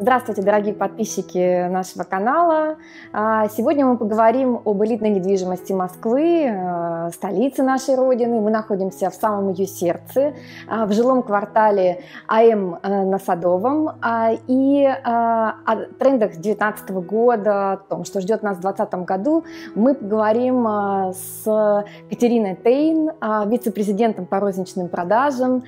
Здравствуйте, дорогие подписчики нашего канала. А, сегодня мы поговорим об элитной недвижимости Москвы, э, столицы нашей Родины. Мы находимся в самом ее сердце, а, в жилом квартале АМ э, на Садовом. А, и о трендах 2019 года, о том, что ждет нас в 2020 году, мы поговорим с Катериной Тейн, вице-президентом по розничным продажам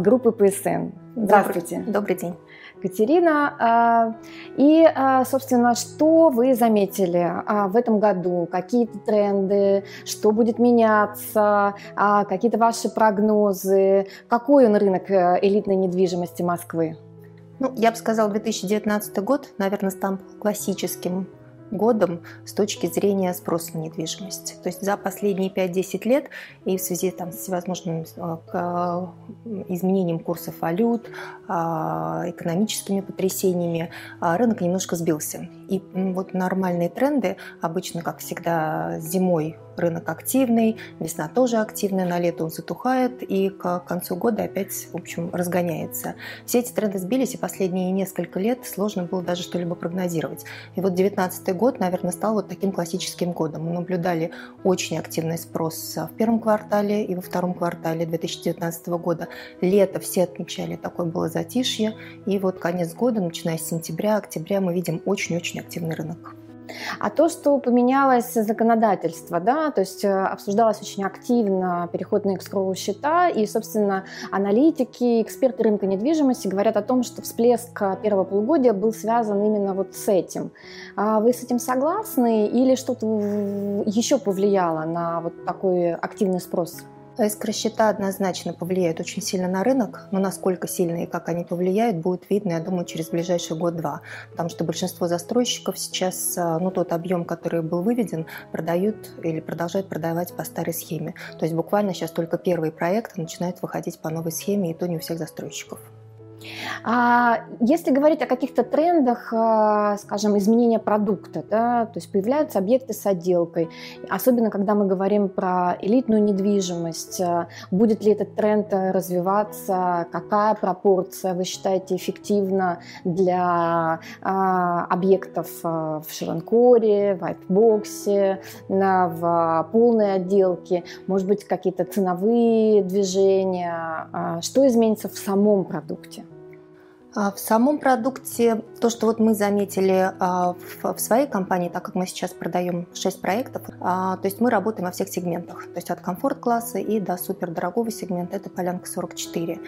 группы ПСН. Здравствуйте. Добрый, добрый день. Катерина. А, и, а, собственно, что вы заметили а, в этом году? Какие-то тренды? Что будет меняться? Какие-то ваши прогнозы? Какой он рынок э, элитной недвижимости Москвы? Ну, я бы сказала, 2019 год, наверное, стал классическим годом с точки зрения спроса на недвижимость. То есть за последние 5-10 лет и в связи там, с всевозможным э, изменением курсов валют, а, экономическими потрясениями, а, рынок немножко сбился. И вот нормальные тренды, обычно, как всегда, зимой рынок активный, весна тоже активная, на лето он затухает и к концу года опять, в общем, разгоняется. Все эти тренды сбились, и последние несколько лет сложно было даже что-либо прогнозировать. И вот 2019 год, наверное, стал вот таким классическим годом. Мы наблюдали очень активный спрос в первом квартале и во втором квартале 2019 года. Лето все отмечали, такое было затишье. И вот конец года, начиная с сентября, октября, мы видим очень-очень активный рынок. А то, что поменялось законодательство, да, то есть э, обсуждалось очень активно переход на экскроу счета, и, собственно, аналитики, эксперты рынка недвижимости говорят о том, что всплеск первого полугодия был связан именно вот с этим. А вы с этим согласны или что-то еще повлияло на вот такой активный спрос? Искросчета однозначно повлияют очень сильно на рынок, но насколько сильно и как они повлияют, будет видно, я думаю, через ближайший год-два. Потому что большинство застройщиков сейчас, а, ну, тот объем, который был выведен, продают или продолжают продавать по старой схеме. То есть буквально сейчас только первые проекты начинают выходить по новой схеме, и то не у всех застройщиков. А если говорить о каких-то трендах, а, скажем, изменения продукта, да, то есть появляются объекты с отделкой, особенно когда мы говорим про элитную недвижимость, а, будет ли этот тренд развиваться, какая пропорция вы считаете эффективна для а, объектов в ширенкоре, в вайтбоксе, в полной отделке, может быть, какие-то ценовые движения, что изменится в самом продукте? А, в самом продукте, то, что вот мы заметили а, в своей компании, так как мы сейчас продаем 6 проектов, а, то есть мы работаем во всех сегментах, то есть от комфорт-класса и до супердорогого сегмента, это полянка 44.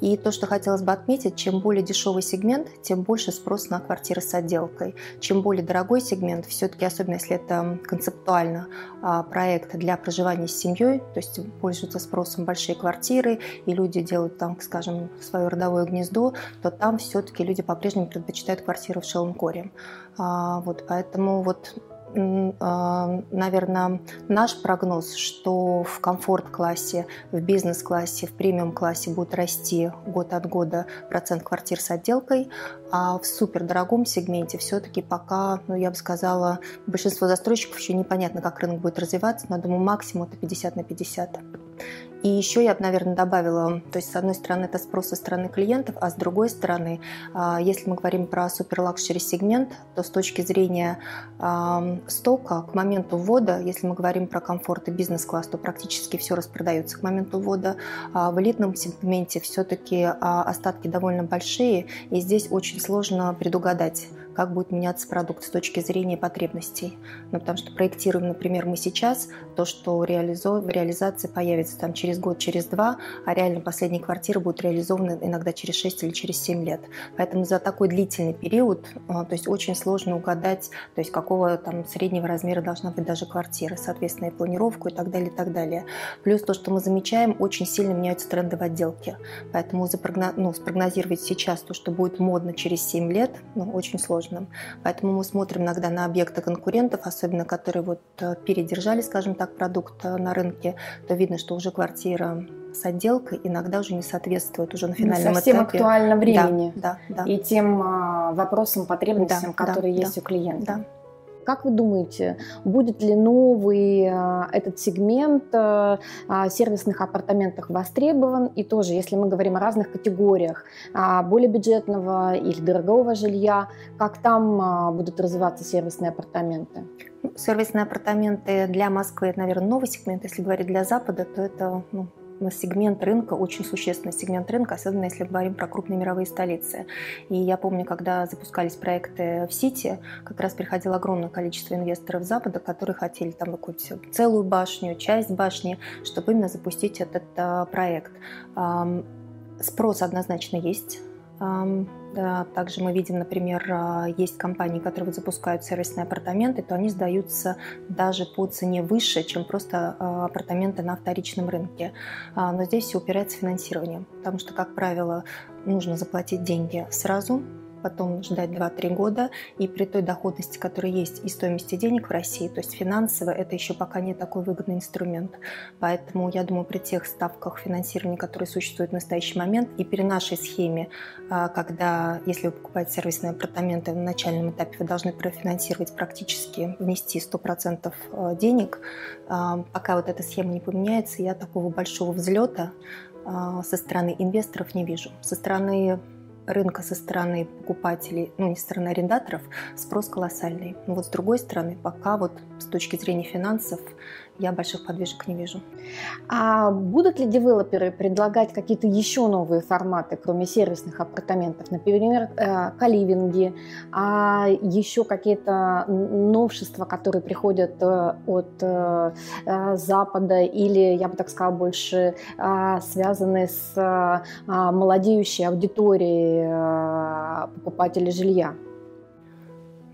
И то, что хотелось бы отметить, чем более дешевый сегмент, тем больше спрос на квартиры с отделкой. Чем более дорогой сегмент, все-таки, особенно если это концептуально проект для проживания с семьей, то есть пользуются спросом большие квартиры, и люди делают там, скажем, свое родовое гнездо, то там все-таки люди по-прежнему предпочитают квартиру в Шелленкоре. А, вот, поэтому вот а, наверное, наш прогноз, что в комфорт-классе, в бизнес-классе, в премиум-классе будет расти год от года процент квартир с отделкой, а в супердорогом сегменте все-таки пока, ну, я бы сказала, большинство застройщиков еще непонятно, как рынок будет развиваться, но, думаю, максимум это 50 на 50. И еще я бы, наверное, добавила, то есть, с одной стороны, это спрос со стороны клиентов, а с другой стороны, а, если мы говорим про суперлакшери сегмент, то с точки зрения стока к моменту ввода, если мы говорим про комфорт и бизнес-класс, то практически все распродается к моменту ввода. А в элитном сегменте все-таки остатки довольно большие, и здесь очень сложно предугадать, как будет меняться продукт с точки зрения потребностей. Ну, потому что проектируем, например, мы сейчас то, что реализо... в реализации появится там через год, через два, а реально последние квартиры будут реализованы иногда через 6 или через 7 лет. Поэтому за такой длительный период, а, то есть очень сложно угадать, то есть какого там среднего размера должна быть даже квартира, соответственно, и планировку и так далее, и так далее. Плюс то, что мы замечаем, очень сильно меняются тренды в отделке. Поэтому запрогно... ну, спрогнозировать сейчас то, что будет модно через 7 лет, ну, очень сложно сложным. Поэтому мы смотрим иногда на объекты конкурентов, особенно которые вот э, передержали, скажем так, продукт э, на рынке, то видно, что уже квартира с отделкой иногда уже не соответствует уже на финальном не совсем этапе. актуально времени да, да, да. и тем а, вопросам, потребностям, да, которые да, есть да, у клиента. Да. Как вы думаете, будет ли новый этот сегмент сервисных апартаментов востребован? И тоже, если мы говорим о разных категориях, более бюджетного или дорогого жилья, как там будут развиваться сервисные апартаменты? Ну, сервисные апартаменты для Москвы, это, наверное, новый сегмент. Если говорить для Запада, то это ну, сегмент рынка, очень существенный сегмент рынка, особенно если говорим про крупные мировые столицы. И я помню, когда запускались проекты в Сити, как раз приходило огромное количество инвесторов Запада, которые хотели там какую-то целую башню, часть башни, чтобы именно запустить этот а, проект. Спрос однозначно есть также мы видим, например, а, есть компании, которые запускают сервисные апартаменты, то они сдаются даже по цене выше, чем просто а, апартаменты на вторичном рынке. А, но здесь все упирается в финансирование, потому что, как правило, нужно заплатить деньги сразу, потом ждать 2-3 года, и при той доходности, которая есть, и стоимости денег в России, то есть финансово, это еще пока не такой выгодный инструмент. Поэтому я думаю, при тех ставках финансирования, которые существуют в настоящий момент, и при нашей схеме, а, когда, если вы покупаете сервисные апартаменты, на начальном этапе вы должны профинансировать практически, внести 100% а, денег, а, пока вот эта схема не поменяется, я такого большого взлета со стороны инвесторов не вижу. Со стороны рынка со стороны покупателей, ну не со стороны арендаторов, спрос колоссальный. Но вот с другой стороны, пока вот с точки зрения финансов я больших подвижек не вижу. А будут ли девелоперы предлагать какие-то еще новые форматы, кроме сервисных апартаментов? Например, э, каливинги, а еще какие-то новшества, которые приходят э, от э, Запада или, я бы так сказала, больше связаны с молодеющей аудиторией покупателей жилья?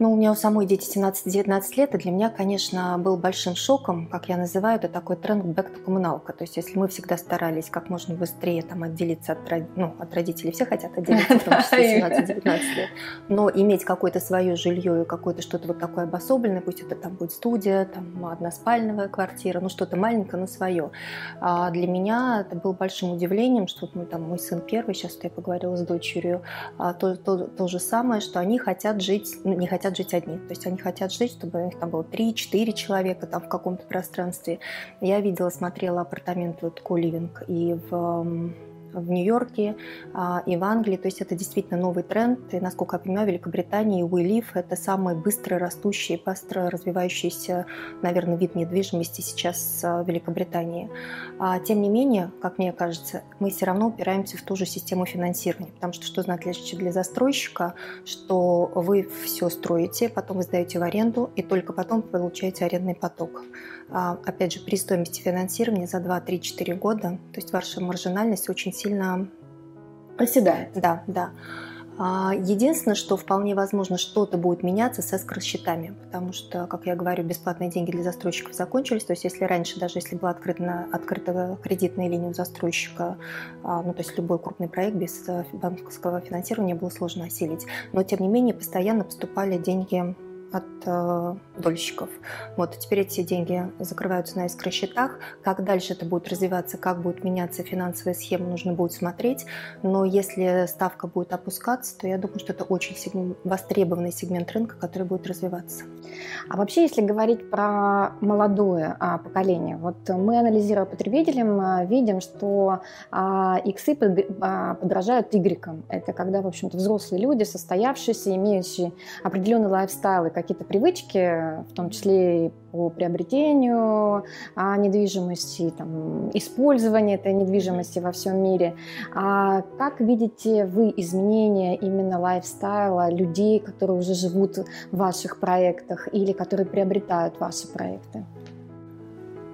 Ну, у меня у самой дети 17-19 лет, и для меня, конечно, был большим шоком, как я называю, это такой тренд back to коммуналка. То есть если мы всегда старались как можно быстрее там, отделиться от, ну, от родителей, все хотят отделиться, в том числе 17-19 лет, но иметь какое-то свое жилье и какое-то что-то вот такое обособленное, пусть это там будет студия, там односпальная квартира, ну что-то маленькое, но свое. А для меня это было большим удивлением, что ну, там мой сын первый, сейчас я поговорила с дочерью, а, то, то, то же самое, что они хотят жить, ну, не хотят хотят жить одни. То есть они хотят жить, чтобы у них там было 3-4 человека там в каком-то пространстве. Я видела, смотрела апартаменты вот ко-ливинг и в в Нью-Йорке а, и в Англии. То есть это действительно новый тренд. И, насколько я понимаю, в Великобритании WeLive – это самый быстро растущий, быстро развивающийся, наверное, вид недвижимости сейчас в Великобритании. А, тем не менее, как мне кажется, мы все равно упираемся в ту же систему финансирования. Потому что что значит для застройщика, что вы все строите, потом вы сдаете в аренду, и только потом получаете арендный поток. А, опять же, при стоимости финансирования за 2, 3, 4 года, то есть ваша маржинальность очень сильно проседает. Да, да. А, единственное, что вполне возможно, что-то будет меняться с эскро-счетами, потому что, как я говорю, бесплатные деньги для застройщиков закончились. То есть если раньше, даже если была открыта, открыта кредитная линия у застройщика, а, ну, то есть любой крупный проект без э, банковского финансирования было сложно осилить. Но, тем не менее, постоянно поступали деньги от э, дольщиков. Вот, теперь эти деньги закрываются на эскро-счетах. Как дальше это будет развиваться, как будет меняться финансовая схема, нужно будет смотреть. Но если ставка будет опускаться, то я думаю, что это очень сегмент, востребованный сегмент рынка, который будет развиваться. А вообще, если говорить про молодое а, поколение, вот мы, анализируя потребителям, а, видим, что а, иксы под, а, подражают игрекам. Это когда, в общем-то, взрослые люди, состоявшиеся, имеющие определенный лайфстайл и какие-то привычки, в том числе и по приобретению а, недвижимости, там, использованию этой недвижимости во всем мире. А как видите вы изменения именно лайфстайла людей, которые уже живут в ваших проектах или которые приобретают ваши проекты?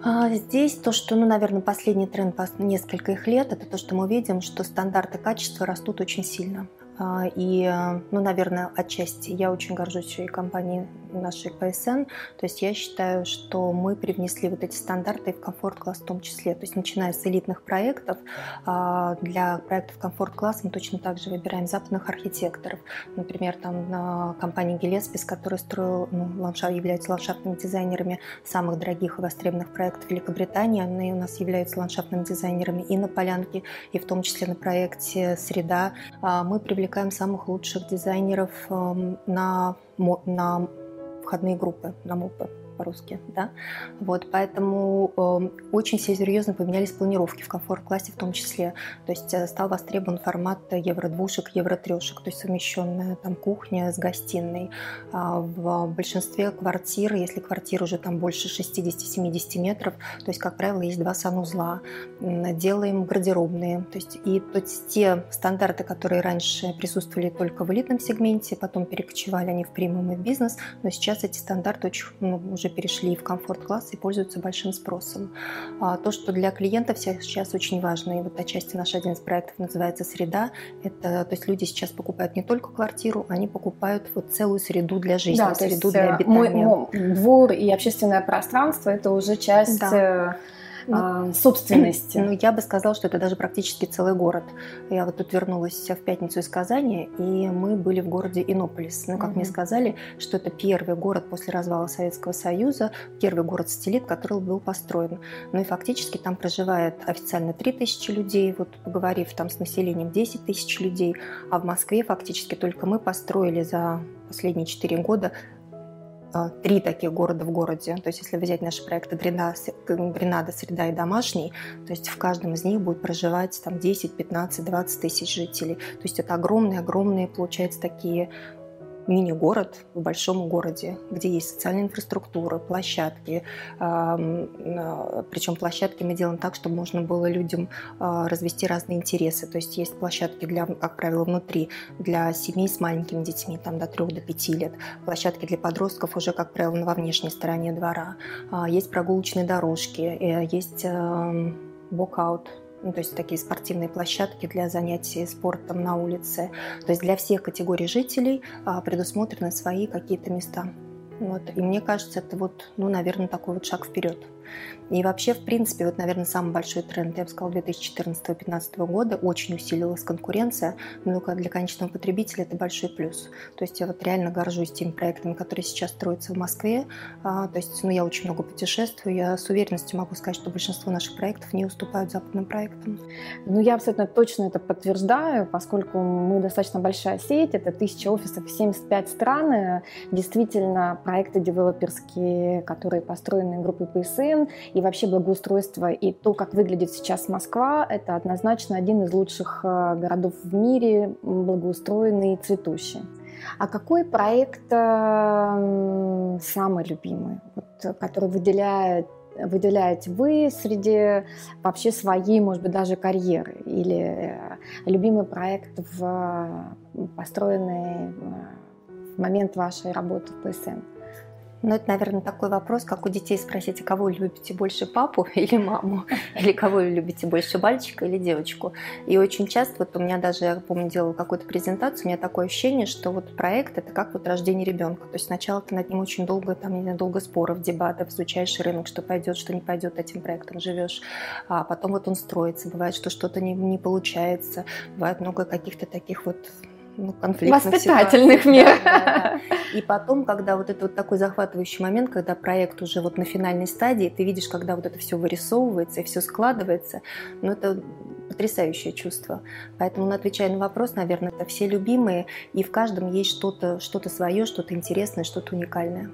А, здесь то, что, ну, наверное, последний тренд по несколько их лет, это то, что мы видим, что стандарты качества растут очень сильно. А, и, ну, наверное, отчасти я очень горжусь и компанией нашей ПСН. То есть я считаю, что мы привнесли вот эти стандарты в комфорт-класс в том числе. То есть начиная с элитных проектов, а, для проектов комфорт-класса мы точно так же выбираем западных архитекторов. Например, там компания Гелеспис, которая строила, ну, ландшафт, является ландшафтными дизайнерами самых дорогих и востребованных проектов Великобритании. Они у нас являются ландшафтными дизайнерами и на Полянке, и в том числе на проекте «Среда». А, мы привлекаем самых лучших дизайнеров на, на входные группы на МУПы по-русски, да, вот, поэтому э, очень серьезно поменялись планировки в комфорт-классе в том числе, то есть э, стал востребован формат евро-двушек, евро-трешек, то есть совмещенная там кухня с гостиной. А в большинстве квартир, если квартира уже там больше 60-70 метров, то есть, как правило, есть два санузла, делаем гардеробные, то есть, и то есть те стандарты, которые раньше присутствовали только в элитном сегменте, потом перекочевали они в премиум и в бизнес, но сейчас эти стандарты очень, ну, уже уже перешли в комфорт-класс и пользуются большим спросом. А то, что для клиентов сейчас очень важно, и вот отчасти наш один из проектов называется «Среда», это, то есть люди сейчас покупают не только квартиру, они покупают вот целую среду для жизни, да, среду для э, обитания. Мой, мой двор и общественное пространство – это уже часть да э, ну, собственности. Ну, я бы сказала, что это даже практически целый город. Я вот тут вернулась в пятницу из Казани, и мы были в городе Иннополис. Ну, как угу. мне сказали, что это первый город после развала Советского Союза, первый город-сателлит, который был построен. Ну и фактически там проживает официально 3000 людей, вот поговорив там с населением 10 тысяч людей, а в Москве фактически только мы построили за последние 4 года а, три таких города в городе. То есть если взять наши проекты Гренада, Среда и Домашний, то есть в каждом из них будет проживать там 10, 15, 20 тысяч жителей. То есть это огромные-огромные, получается, такие мини-город в большом городе, где есть социальная инфраструктура, площадки. Причем площадки мы делаем так, чтобы можно было людям а, развести разные интересы. То есть есть площадки для, как правило, внутри для семей с маленькими детьми, там до 3 до 5 лет. Площадки для подростков уже, как правило, во внешней стороне двора. А, есть прогулочные дорожки, э, есть бокаут, ну, то есть такие спортивные площадки для занятий спортом на улице. То есть для всех категорий жителей а, предусмотрены свои какие-то места. Вот. И мне кажется, это вот, ну, наверное, такой вот шаг вперед. И вообще, в принципе, вот, наверное, самый большой тренд, я бы сказала, 2014-2015 года очень усилилась конкуренция, но для конечного потребителя это большой плюс. То есть я вот реально горжусь теми проектами, которые сейчас строятся в Москве. А, то есть ну, я очень много путешествую, я с уверенностью могу сказать, что большинство наших проектов не уступают западным проектам. Ну, я абсолютно точно это подтверждаю, поскольку мы достаточно большая сеть, это тысяча офисов в 75 стран. Действительно, проекты девелоперские, которые построены группой PSN, и вообще благоустройство, и то, как выглядит сейчас Москва, это однозначно один из лучших э, городов в мире, благоустроенный и цветущий. А какой проект э, самый любимый, вот, который выделяет выделяете вы среди вообще своей, может быть, даже карьеры или э, любимый проект, в, построенный в момент вашей работы в ПСН? Ну, это, наверное, такой вопрос, как у детей спросить, а кого любите больше, папу или маму? Или кого любите больше, мальчика или девочку? И очень часто, вот у меня даже, я помню, делала какую-то презентацию, у меня такое ощущение, что вот проект – это как вот рождение ребенка. То есть сначала ты над ним очень долго, там, не знаю, долго споров, дебатов, изучаешь рынок, что пойдет, что не пойдет этим проектом, живешь. А потом вот он строится. Бывает, что что-то не, не получается. Бывает много каких-то таких вот ну, конфликтных Воспитательных ситуаций. мер. Да, да, да. И потом, когда вот это вот такой захватывающий момент, когда проект уже вот на финальной стадии, ты видишь, когда вот это все вырисовывается и все складывается, ну это потрясающее чувство. Поэтому, отвечая на вопрос, наверное, это все любимые, и в каждом есть что-то что свое, что-то интересное, что-то уникальное.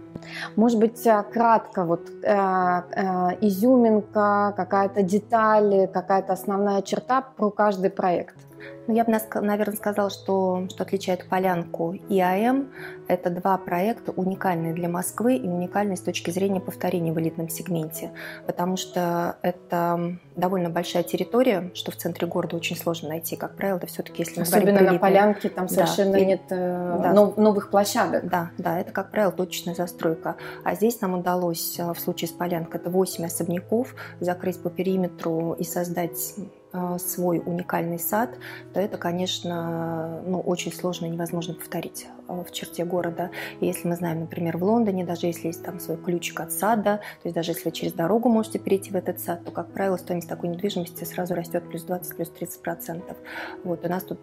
Может быть, э, кратко, вот э, э, изюминка, какая-то деталь, какая-то основная черта про каждый проект – ну, я бы, наверное, сказала, что, что отличает «Полянку» и АМ – это два проекта уникальные для Москвы и уникальные с точки зрения повторения в элитном сегменте, потому что это довольно большая территория, что в центре города очень сложно найти, как правило, это все-таки, если мы Особенно говорим на Полянке, там совершенно да, нет э, да, новых площадок. Да, да, это, как правило, точечная застройка. А здесь нам удалось э, в случае с Полянкой это 8 особняков закрыть по периметру и создать свой уникальный сад, то это, конечно, ну, очень сложно и невозможно повторить э, в черте города. И если мы знаем, например, в Лондоне, даже если есть там свой ключик от сада, то есть даже если вы через дорогу можете перейти в этот сад, то, как правило, стоимость такой недвижимости сразу растет плюс 20, плюс 30 процентов. Вот, у нас тут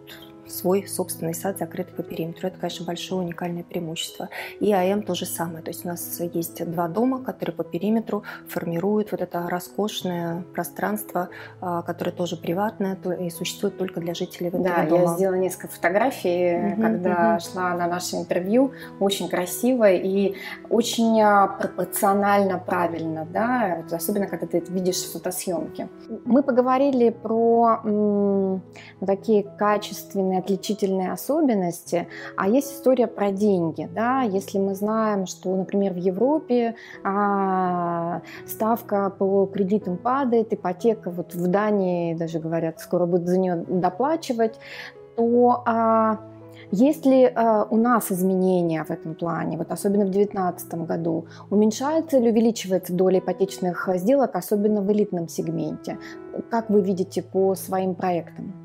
свой собственный сад, закрытый по периметру. Это, конечно, большое уникальное преимущество. И АМ то же самое. То есть у нас есть два дома, которые по периметру формируют вот это роскошное пространство, а, которое тоже приватное и существует только для жителей этого да, дома. Да, я сделала несколько фотографий, угу, когда угу. шла на наше интервью. Очень красиво и очень а, пропорционально правильно, да, особенно когда ты это видишь в фотосъемке. Мы поговорили про м, такие качественные отличительные особенности, а есть история про деньги. Да? Если мы знаем, что, например, в Европе а, ставка по кредитам падает, ипотека вот в Дании даже говорят, скоро будут за нее доплачивать, то а, есть ли э, у нас изменения в этом плане, вот особенно в 2019 году? Уменьшается или увеличивается доля ипотечных сделок, особенно в элитном сегменте? Как вы видите по своим проектам?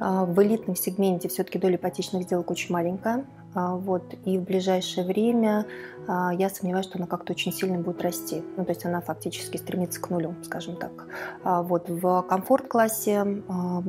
А, в элитном сегменте все-таки доля ипотечных сделок очень маленькая. А, вот, и в ближайшее время а, я сомневаюсь, что она как-то очень сильно будет расти. Ну, то есть она фактически стремится к нулю, скажем так. Вот, в комфорт-классе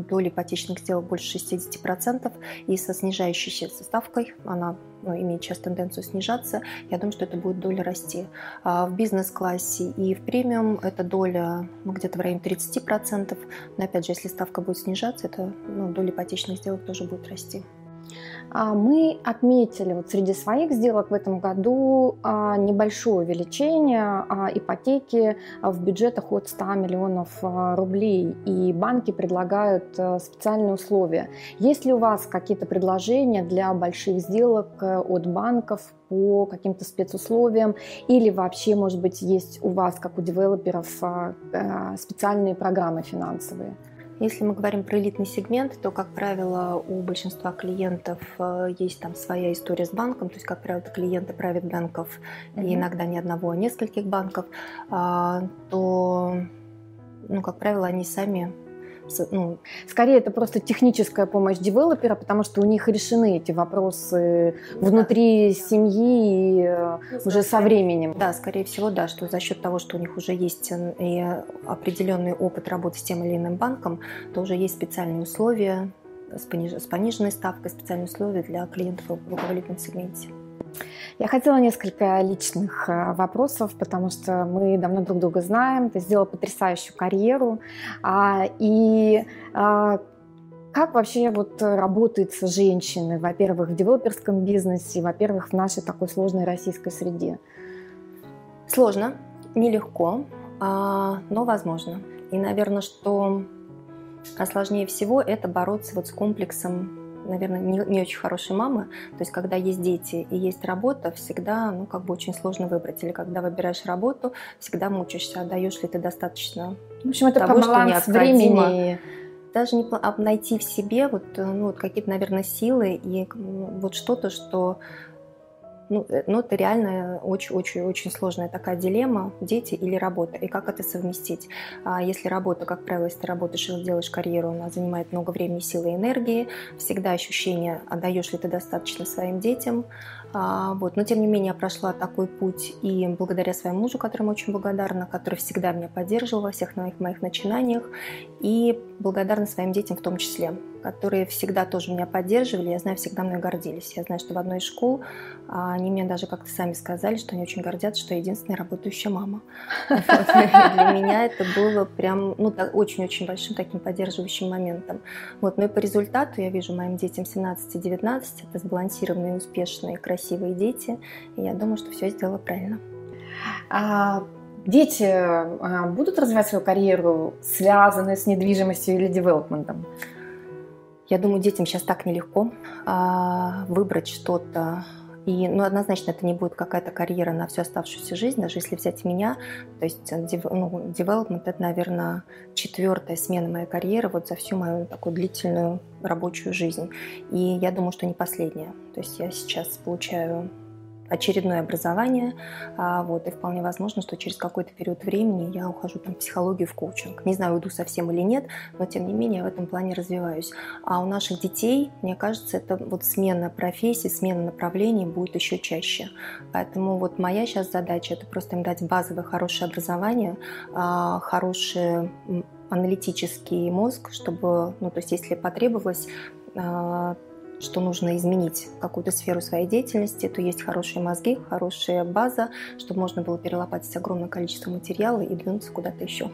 доля ипотечных сделок больше 60%, и со снижающейся ставкой она ну, имеет сейчас тенденцию снижаться, я думаю, что эта будет доля расти. В бизнес-классе и в премиум эта доля ну, где-то в районе 30%, но опять же, если ставка будет снижаться, это ну, доля ипотечных сделок тоже будет расти. А, мы отметили вот среди своих сделок в этом году а, небольшое увеличение а, ипотеки в бюджетах от 100 миллионов рублей, и банки предлагают специальные условия. Есть ли у вас какие-то предложения для больших сделок э, от банков по каким-то спецусловиям, или вообще, может быть, есть у вас, как у девелоперов, э, специальные программы финансовые? Если мы говорим про элитный сегмент, то, как правило, у большинства клиентов э, есть там своя история с банком, то есть, как правило, клиенты правит банков, mm-hmm. и иногда не одного, а нескольких банков, а, то, ну, как правило, они сами ну, скорее это просто техническая помощь девелопера, потому что у них решены эти вопросы внутри да. семьи э, ну, уже со временем. Да, скорее всего, да, что за счет того, что у них уже есть э, и определенный опыт работы с тем или иным банком, то уже есть специальные условия с, пониж... с пониженной ставкой, специальные условия для клиентов в руководительном сегменте. Я хотела несколько личных э, вопросов, потому что мы давно друг друга знаем. Ты сделала потрясающую карьеру. А, и а, как вообще вот работает с женщиной, во-первых, в девелоперском бизнесе, во-первых, в нашей такой сложной российской среде? Сложно, нелегко, а, но возможно. И, наверное, что сложнее всего это бороться вот с комплексом наверное, не, не очень хорошей мамы. То есть, когда есть дети и есть работа, всегда, ну, как бы очень сложно выбрать. Или когда выбираешь работу, всегда мучаешься, отдаешь ли ты достаточно В общем, это того, что необходимо. Времени. Даже не а найти в себе вот, ну, вот какие-то, наверное, силы и вот что-то, что ну, ну, это реально очень-очень-очень сложная такая дилемма, дети или работа, и как это совместить. А если работа, как правило, если ты работаешь и делаешь карьеру, она занимает много времени, силы и энергии, всегда ощущение, отдаешь ли ты достаточно своим детям, а, вот. Но тем не менее я прошла такой путь и благодаря своему мужу, которому очень благодарна, который всегда меня поддерживал во всех моих, моих начинаниях, и благодарна своим детям в том числе, которые всегда тоже меня поддерживали, я знаю, всегда мной гордились. Я знаю, что в одной из школ а, они мне даже как-то сами сказали, что они очень гордятся, что я единственная работающая мама. Для меня это было прям ну, очень-очень большим таким поддерживающим моментом. Вот. Но и по результату я вижу моим детям 17-19, это сбалансированные, успешные, красивые красивые дети. И я думаю, что все сделала правильно. А дети а, будут развивать свою карьеру, связанную с недвижимостью или девелопментом? Я думаю, детям сейчас так нелегко а, выбрать что-то. И, ну, однозначно, это не будет какая-то карьера на всю оставшуюся жизнь, даже если взять меня. То есть, ну, development – это, наверное, четвертая смена моей карьеры вот за всю мою такую длительную рабочую жизнь. И я думаю, что не последняя. То есть я сейчас получаю очередное образование, а, вот, и вполне возможно, что через какой-то период времени я ухожу там, в психологию, в коучинг. Не знаю, уйду совсем или нет, но тем не менее в этом плане развиваюсь. А у наших детей, мне кажется, это вот смена профессии, смена направлений будет еще чаще. Поэтому вот моя сейчас задача – это просто им дать базовое хорошее образование, а, хороший аналитический мозг, чтобы, ну, то есть если потребовалось, а, что нужно изменить какую-то сферу своей деятельности, то есть хорошие мозги, хорошая база, чтобы можно было перелопатить огромное количество материала и двинуться куда-то еще.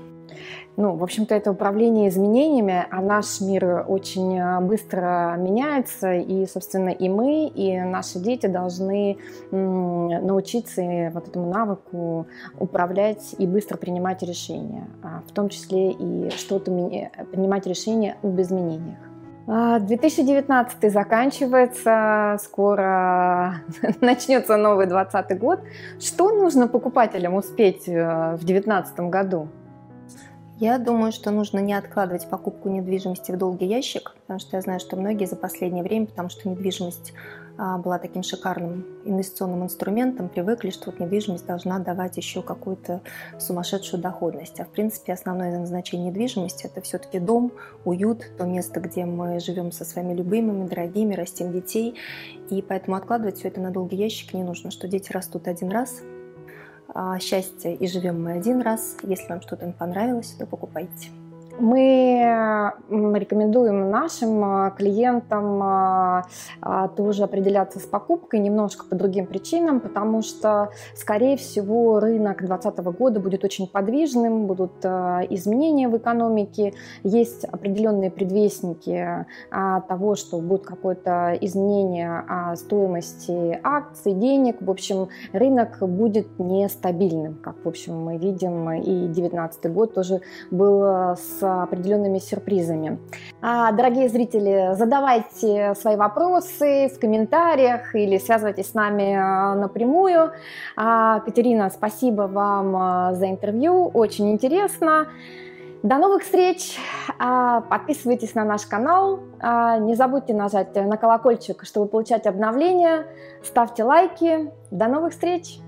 Ну, в общем-то, это управление изменениями, а наш мир очень а, быстро меняется, и, собственно, и мы, и наши дети должны научиться вот этому навыку управлять и быстро принимать решения, а, в том числе и что-то принимать решения об изменениях. 2019 а, заканчивается, скоро начнется новый 2020 год. Что нужно покупателям успеть э, в 2019 году? Я думаю, что нужно не откладывать покупку недвижимости в долгий ящик, потому что я знаю, что многие за последнее время, потому что недвижимость была таким шикарным инвестиционным инструментом, привыкли, что вот недвижимость должна давать еще какую-то сумасшедшую доходность. А в принципе основное назначение недвижимости – это все-таки дом, уют, то место, где мы живем со своими любимыми, дорогими, растим детей. И поэтому откладывать все это на долгий ящик не нужно, что дети растут один раз – а, счастье и живем мы один раз. Если вам что-то понравилось, то покупайте. Мы рекомендуем нашим а, клиентам а, а, тоже определяться с покупкой немножко по другим причинам, потому что, скорее всего, рынок 2020 года будет очень подвижным, будут изменения в экономике, есть определенные предвестники того, что будет какое-то изменение стоимости акций, денег. В общем, рынок будет нестабильным, как, в общем, мы видим, и 2019 год тоже был с определенными сюрпризами. А, дорогие зрители, задавайте свои вопросы в комментариях или связывайтесь с нами а, напрямую. А, Катерина, спасибо вам за интервью, очень интересно. До новых встреч! Подписывайтесь на наш канал, не забудьте нажать на колокольчик, чтобы получать обновления, ставьте лайки. До новых встреч!